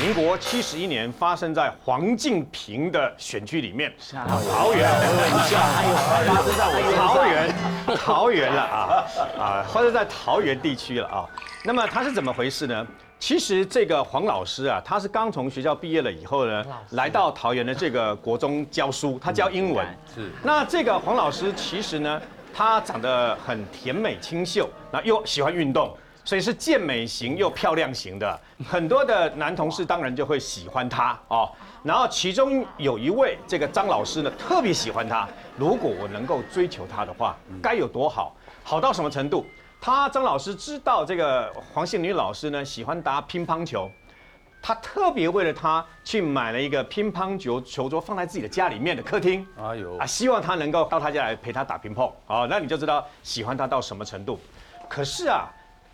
民国七十一年发生在黄敬平的选区里面，桃园，发生在我桃园，桃园了啊啊，发生在桃园地区了啊。那么他是怎么回事呢？其实这个黄老师啊，他是刚从学校毕业了以后呢，来到桃园的这个国中教书，他教英文。是那这个黄老师其实呢，他长得很甜美清秀，那又喜欢运动，所以是健美型又漂亮型的。很多的男同事当然就会喜欢她哦。然后其中有一位这个张老师呢，特别喜欢她。如果我能够追求她的话，该有多好？好到什么程度？他张老师知道这个黄杏女老师呢喜欢打乒乓球，他特别为了她去买了一个乒乓球球桌，放在自己的家里面的客厅。哎呦啊，希望她能够到他家来陪他打乒乓。哦，那你就知道喜欢他到什么程度。可是啊，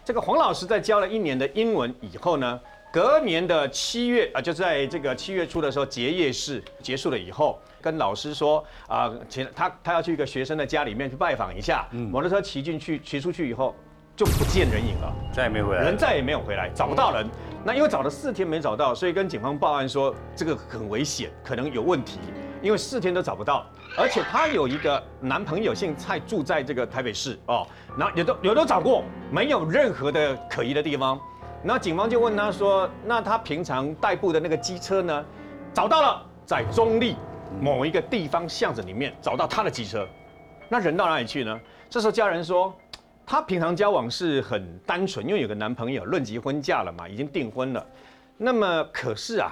这个黄老师在教了一年的英文以后呢，隔年的七月啊，就在这个七月初的时候，结业式结束了以后，跟老师说啊，前他他要去一个学生的家里面去拜访一下，摩托车骑进去骑出去以后就不见人影了。再也没回来。人再也没有回来，找不到人。那因为找了四天没找到，所以跟警方报案说这个很危险，可能有问题，因为四天都找不到。而且她有一个男朋友姓蔡，住在这个台北市哦，然后也都有都找过，没有任何的可疑的地方。那警方就问他说：“那他平常代步的那个机车呢？”找到了，在中立某一个地方巷子里面找到他的机车。那人到哪里去呢？这时候家人说，她平常交往是很单纯，因为有个男朋友，论及婚嫁了嘛，已经订婚了。那么可是啊，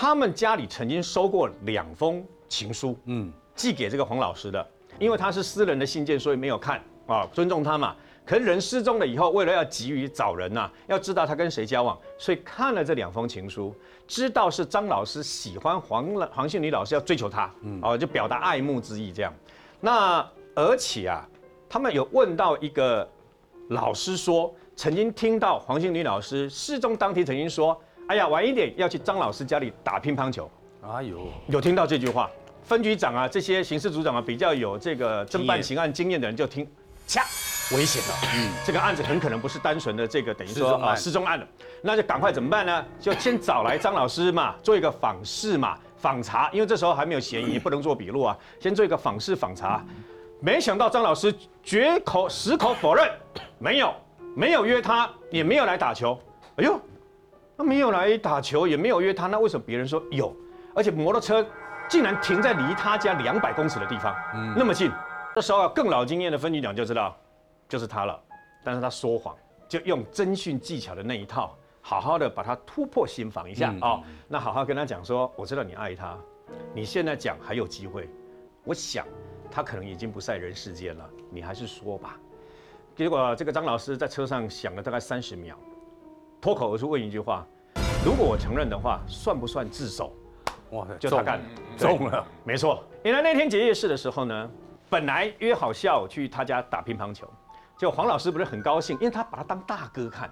他们家里曾经收过两封情书，嗯，寄给这个黄老师的，因为他是私人的信件，所以没有看啊，尊重他嘛。可是人失踪了以后，为了要急于找人呐、要知道他跟谁交往，所以看了这两封情书，知道是张老师喜欢黄老黄杏女老师，要追求她，哦，就表达爱慕之意这样。那而且啊，他们有问到一个老师说，曾经听到黄杏女老师失踪当天曾经说，哎呀，晚一点要去张老师家里打乒乓球，哎呦，有听到这句话。分局长啊，这些刑事组长啊，比较有这个侦办刑案经验的人就听，掐，危险了，嗯，这个案子很可能不是单纯的这个等于说啊失踪案了，那就赶快怎么办呢？就先找来张老师嘛，做一个访视嘛，访查，因为这时候还没有嫌疑，不能做笔录啊，先做一个访视访查。没想到张老师绝口矢口否认，没有，没有约他，也没有来打球。哎呦，那没有来打球，也没有约他，那为什么别人说有？而且摩托车竟然停在离他家两百公尺的地方，嗯那么近。这时候啊更老经验的分局长就知道，就是他了。但是他说谎，就用侦讯技巧的那一套，好好的把他突破心防一下嗯哦。那好好跟他讲说，我知道你爱他，你现在讲还有机会。我想他可能已经不在人世间了，你还是说吧。结果这个张老师在车上想了大概三十秒，脱口而出问一句话：如果我承认的话，算不算自首？哇，就他干的，中了，没错。原来那天结业式的时候呢，本来约好下午去他家打乒乓球，结果黄老师不是很高兴，因为他把他当大哥看，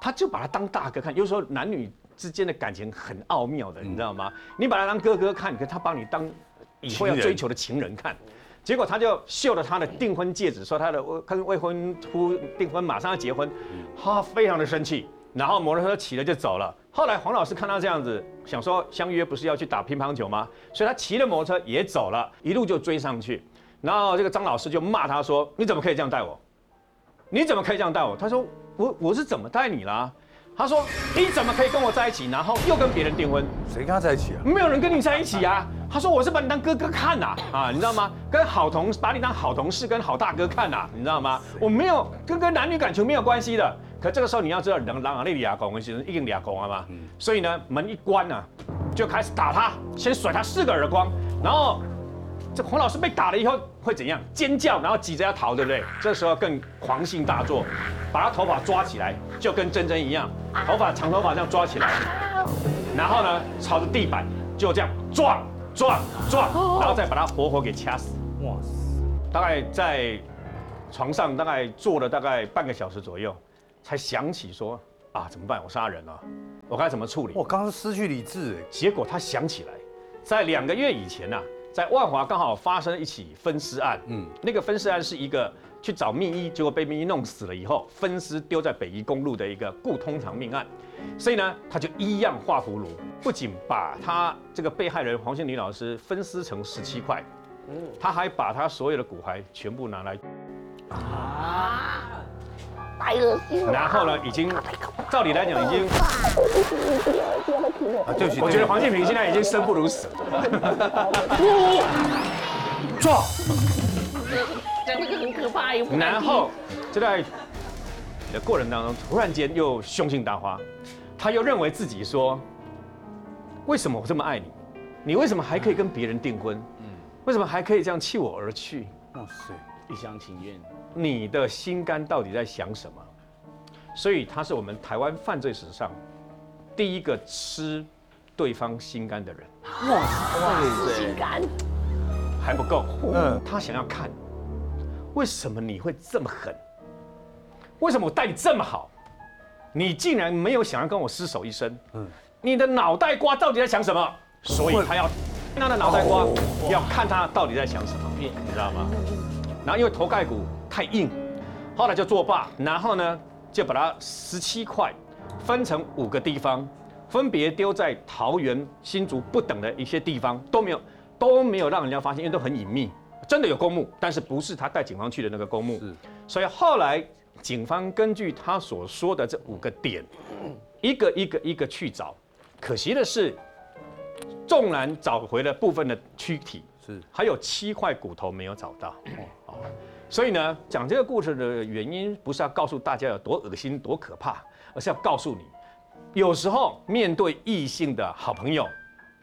他就把他当大哥看。有时候男女之间的感情很奥妙的，你知道吗？你把他当哥哥看，可是他把你当以后要追求的情人看。结果他就秀了他的订婚戒指，说他的未跟未婚夫订婚，马上要结婚，他非常的生气，然后摩托车骑了就走了。后来黄老师看他这样子，想说相约不是要去打乒乓球吗？所以他骑了摩托车也走了，一路就追上去。然后这个张老师就骂他说：“你怎么可以这样带我？你怎么可以这样带我？”他说：“我我是怎么带你啦、他说：“你怎么可以跟我在一起，然后又跟别人订婚？谁跟他在一起啊？没有人跟你在一起啊。他说我是把你当哥哥看呐、啊，你知道吗？跟好同把你当好同事，跟好大哥看呐、你知道吗？我没有跟跟男女感情没有关系的。可这个时候你要知道，人狼啊，那里牙公，其实一定俩公啊嘛。所以呢，门一关啊、就开始打他，先甩他四个耳光，然后这黄老师被打了以后会怎样？尖叫，然后急着要逃，对不对？这时候更狂性大作，把他头发抓起来，就跟珍珍一样，头发长头发这样抓起来，然后呢，朝着地板就这样撞撞撞，然后再把他活活给掐死。哇塞，大概在床上大概坐了大概半个小时左右，才想起说啊怎么办？我杀人了，我该怎么处理？我刚刚失去理智哎，结果他想起来，在两个月以前呐、在万华刚好发生一起分尸案。嗯嗯，那个分尸案是一个去找密医，结果被密医弄死了以后，分尸丢在北宜公路的一个故通常命案。所以呢，他就一样画葫芦，不仅把他这个被害人黄姓女老师分尸成十七块，他还把他所有的骨骸全部拿来，太恶心了。然后呢，已经照理来讲已经，啊，对不起，我觉得黄建平现在已经生不如死。撞，讲这个很可怕，然后就在的过程当中，突然间又凶性大发，他又认为自己说，为什么我这么爱你？你为什么还可以跟别人订婚？为什么还可以这样弃我而去？哇塞，一厢情愿。你的心肝到底在想什么？所以他是我们台湾犯罪史上第一个吃对方心肝的人，哇心肝，还不够。嗯，他想要看，为什么你会这么狠？为什么我待你这么好，你竟然没有想要跟我厮守一生？嗯，你的脑袋瓜到底在想什么？所以他要他的脑袋瓜，要看他到底在想什么，你知道吗？然后因为头盖骨太硬，后来就作罢，然后呢就把它十七块分成五个地方，分别丢在桃园、新竹不等的一些地方，都没有都没有让人家发现，因为都很隐秘。真的有公墓，但是不是他带警方去的那个公墓。是所以后来警方根据他所说的这五个点，一个一个一个去找。可惜的是，纵然找回了部分的躯体，是还有七块骨头没有找到。哦，所以呢，讲这个故事的原因不是要告诉大家有多恶心、多可怕，而是要告诉你，有时候面对异性的好朋友，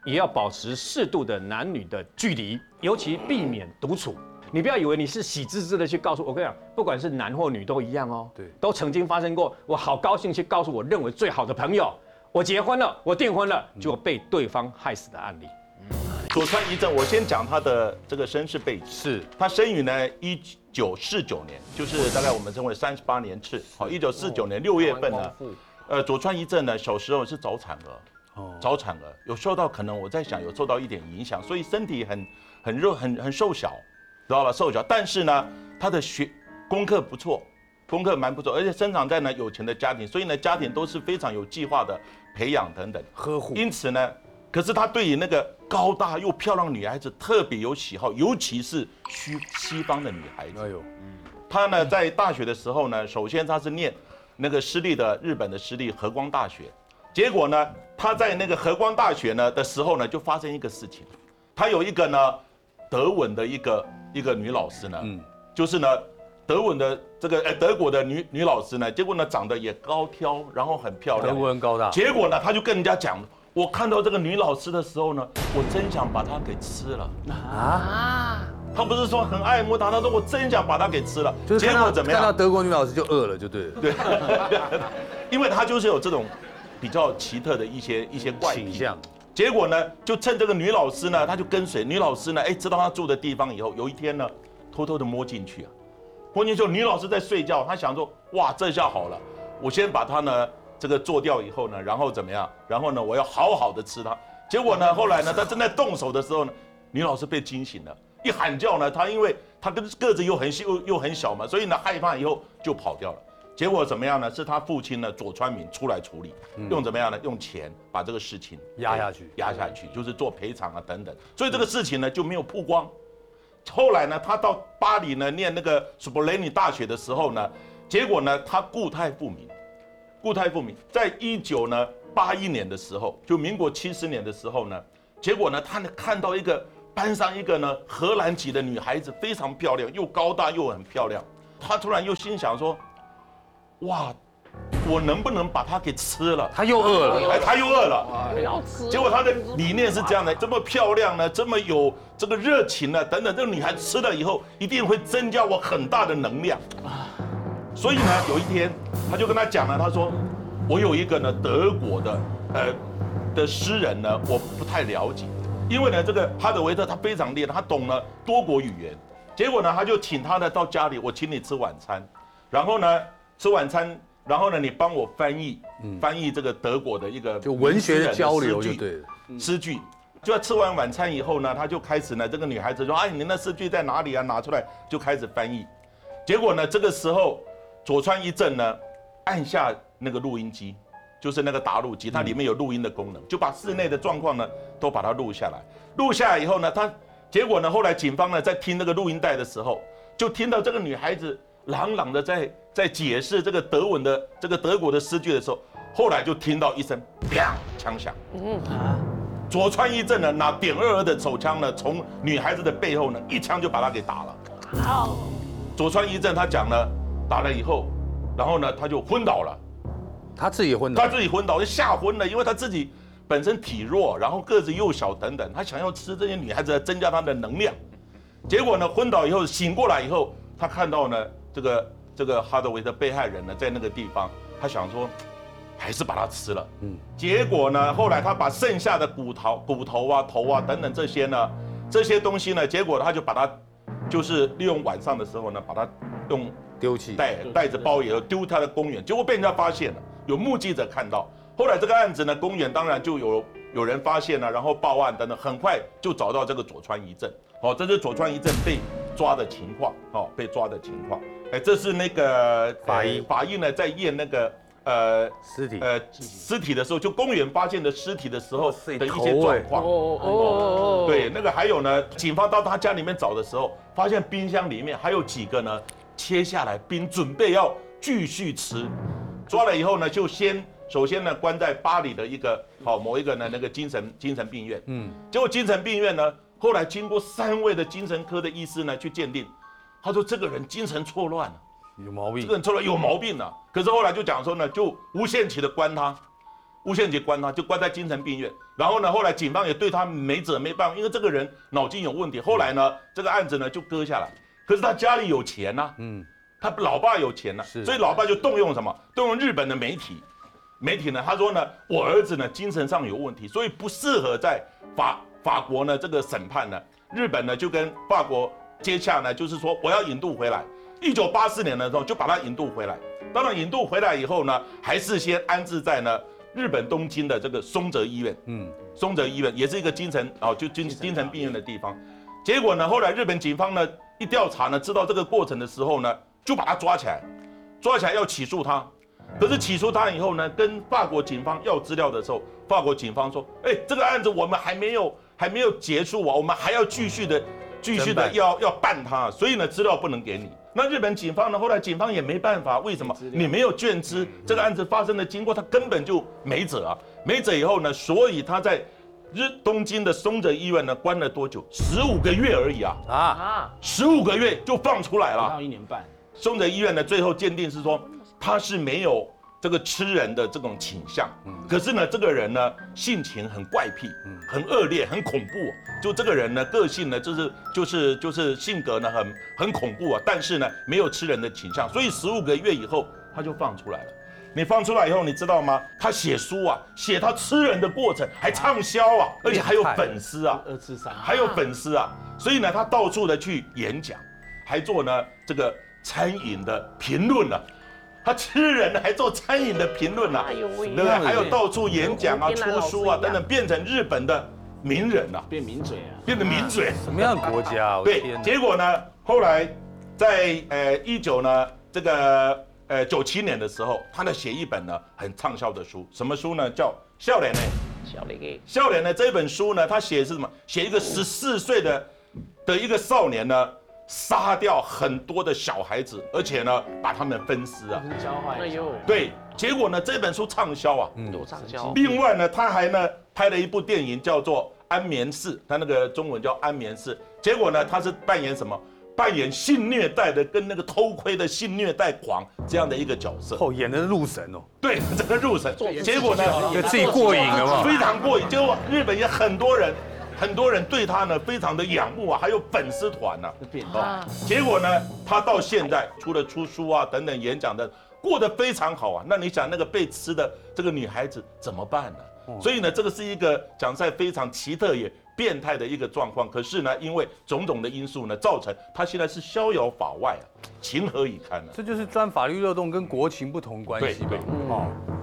也要保持适度的男女的距离，尤其避免独处。你不要以为你是喜滋滋的去告诉我，跟你讲，不管是男或女都一样哦。对都曾经发生过。我好高兴去告诉我认为最好的朋友，我结婚了，我订婚了，结果被对方害死的案例。佐川一正，我先讲他的这个身世背景。是他生于呢一九四九年，就是大概我们称为三十八年次。好，一九四九年六月份呢，呃，佐川一正呢小时候是早产儿，哦，早产儿有受到可能我在想有受到一点影响，所以身体很很弱很很瘦小，知道吧？瘦小，但是呢他的学功课不错，功课蛮不错，而且生长在呢有钱的家庭，所以呢家庭都是非常有计划的培养等等。呵护，因此呢，可是他对于那个高大又漂亮的女孩子特别有喜好，尤其是西西方的女孩子。哎呦，他呢在大学的时候呢，首先他是念那个私立的日本的私立和光大学，结果呢他在那个和光大学呢的时候呢，就发生一个事情，他有一个呢德文的一个一个女老师呢，嗯。就是呢德文的这个呃德国的女女老师呢，结果呢长得也高挑，然后很漂亮。德，文高大，结果呢，他就跟人家讲，我看到这个女老师的时候呢，我真想把她给吃了。啊，他不是说很爱慕她，他说我真想把她给吃了。结果怎么样？看到德国女老师就饿了，就对了，对，因为她就是有这种比较奇特的一些一些怪癖。倾向，结果呢，就趁这个女老师呢，她就跟随女老师呢，哎，知道她住的地方以后，有一天呢，偷偷的摸进去啊，摸进去，女老师在睡觉，她想说，哇，这下好了，我先把她呢这个做掉以后呢，然后怎么样？然后呢，我要好好的吃它。结果呢，后来呢，他正在动手的时候呢，女老师被惊醒了，一喊叫呢，他因为他跟个子又很细又又很小嘛，所以呢害怕以后就跑掉了。结果怎么样呢？是他父亲呢左川敏出来处理，用怎么样呢？用钱把这个事情压下去压下去，就是做赔偿啊等等。所以这个事情呢就没有曝光。后来呢，他到巴黎呢念那个斯波雷尼大学的时候呢，结果呢他故态复明，固态复明，在一九呢八一年的时候，就民国七十年的时候呢，结果呢他呢看到一个班上一个呢荷兰籍的女孩子非常漂亮，又高大又很漂亮，他突然又心想说，哇，我能不能把她给吃了？他又饿了，哎，他又饿了。不要吃。结果他的理念是这样的：这么漂亮呢，这么有这个热情呢，等等，这个女孩吃了以后，一定会增加我很大的能量。所以呢，有一天他就跟他讲了，他说：“我有一个呢德国的呃的诗人呢，我不太了解，因为呢这个哈德维特他非常厉害，他懂了多国语言。结果呢，他就请他呢到家里，我请你吃晚餐，然后呢吃晚餐，然后呢你帮我翻译，翻译这个德国的一个就文学的交流就对了，诗句。就在吃完晚餐以后呢，他就开始呢，这个女孩子说：“哎，你那诗句在哪里啊？拿出来。”就开始翻译。结果呢，这个时候佐川一正呢，按下那个录音机，就是那个打录机，它里面有录音的功能，就把室内的状况呢都把它录下来。录下来以后呢，他结果呢，后来警方呢在听那个录音带的时候，就听到这个女孩子朗朗的在在解释这个德文的这个德国的诗句的时候，后来就听到一声啪枪响。嗯啊。佐川一正呢，拿点二二的手枪呢，从女孩子的背后呢，一枪就把她给打了。好，佐川一正他讲呢，打了以后，然后呢，他就昏倒了。他自己昏倒，他自己昏倒就吓昏了，因为他自己本身体弱，然后个子又小等等，他想要吃这些女孩子来增加他的能量。结果呢，昏倒以后醒过来以后，他看到呢，这个这个哈德维的被害人呢，在那个地方，他想说。还是把它吃了，嗯，结果呢，后来他把剩下的骨头、骨头啊、头啊等等这些呢，这些东西呢，结果他就把它，就是利用晚上的时候呢，把它用丢弃带带着包以后丢他的公园，结果被人家发现了，有目击者看到。后来这个案子呢，公园当然就有有人发现了，然后报案等等，很快就找到这个佐川一正。哦，这是佐川一正被抓的情况，哦，被抓的情况。哎，这是那个法医，法医呢在验那个。呃，尸体呃，尸体的时候，就公园发现的尸体的时候的一些状况。哦哦哦。对，那个还有呢，警方到他家里面找的时候，发现冰箱里面还有几个呢，切下来并准备要继续吃。抓了以后呢，就先首先呢关在巴黎的一个好某一个呢那个精神精神病院。嗯。结果精神病院呢，后来经过三位的精神科的医师呢去鉴定，他说这个人精神错乱了。有毛病，这个人错乱有毛病了。可是后来就讲说呢，就无限期的关他，无限期关他，就关在精神病院。然后呢，后来警方也对他没辙没办法，因为这个人脑筋有问题。后来呢，这个案子呢就搁下来。可是他家里有钱呐，嗯，他老爸有钱呐，所以老爸就动用什么？动用日本的媒体，媒体呢，他说呢，我儿子呢精神上有问题，所以不适合在法法国呢这个审判呢。日本呢就跟法国接洽呢，就是说我要引渡回来。一九八四年的时候就把他引渡回来，当然引渡回来以后呢，还是先安置在呢日本东京的这个松泽医院。嗯，松泽医院也是一个精神哦，就精精神病院的地方。结果呢，后来日本警方呢一调查呢，知道这个过程的时候呢，就把他抓起来，抓起来要起诉他。可是起诉他以后呢，跟法国警方要资料的时候，法国警方说：“哎，这个案子我们还没有还没有结束啊，我们还要继续的继续的要要办他，所以呢资料不能给你。”那日本警方呢？后来警方也没办法，为什么？你没有卷资，这个案子发生的经过，他根本就没辙啊！没辙以后呢，所以他在日东京的松泽医院呢关了多久？十五个月而已啊！啊，十五个月就放出来了，到一年半。松泽医院呢最后鉴定是说他是没有。这个吃人的这种倾向，可是呢，这个人呢性情很怪癖，嗯很恶劣，很恐怖。就这个人呢，个性呢就是就是就是性格呢很很恐怖啊。但是呢，没有吃人的倾向，所以十五个月以后他就放出来了。你放出来以后，你知道吗？他写书啊，写他吃人的过程，还畅销啊，而且还有粉丝啊，二次三，还有粉丝啊。所以呢，他到处的去演讲，还做呢这个餐饮的评论呢。他吃人还做餐饮的评论呐，对不对？还有到处演讲啊、出书啊等等，变成日本的名人呐，变名嘴啊，变成名嘴。什么样的国家？对，结果呢，后来在呃一九呢这个呃九七年的时候，他呢写一本呢很畅销的书，什么书呢？叫《笑脸呢》。笑脸呢？笑脸呢？这本书呢，他写的是什么？写一个十四岁的的一个少年呢。杀掉很多的小孩子，而且呢，把他们分尸啊，教坏。哎呦，对，结果呢，这本书畅销啊，有畅销。另外呢，他还呢拍了一部电影，叫做《安眠室》，他那个中文叫《安眠室》。结果呢，他是扮演什么？扮演性虐待的，跟那个偷窥的性虐待狂这样的一个角色。哦，演的入神哦。对，这个入神。结果呢，自己过瘾了嘛？非常过瘾。结果日本也很多人。很多人对他呢非常的仰慕啊，还有粉丝团呢。啊，结果呢，他到现在除了出书啊等等演讲的，过得非常好啊。那你想那个被吃的这个女孩子怎么办呢？所以呢，这个是一个讲在非常奇特也变态的一个状况。可是呢，因为种种的因素呢，造成他现在是逍遥法外啊，情何以堪呢？这就是钻法律漏洞跟国情不同关系吧。哦。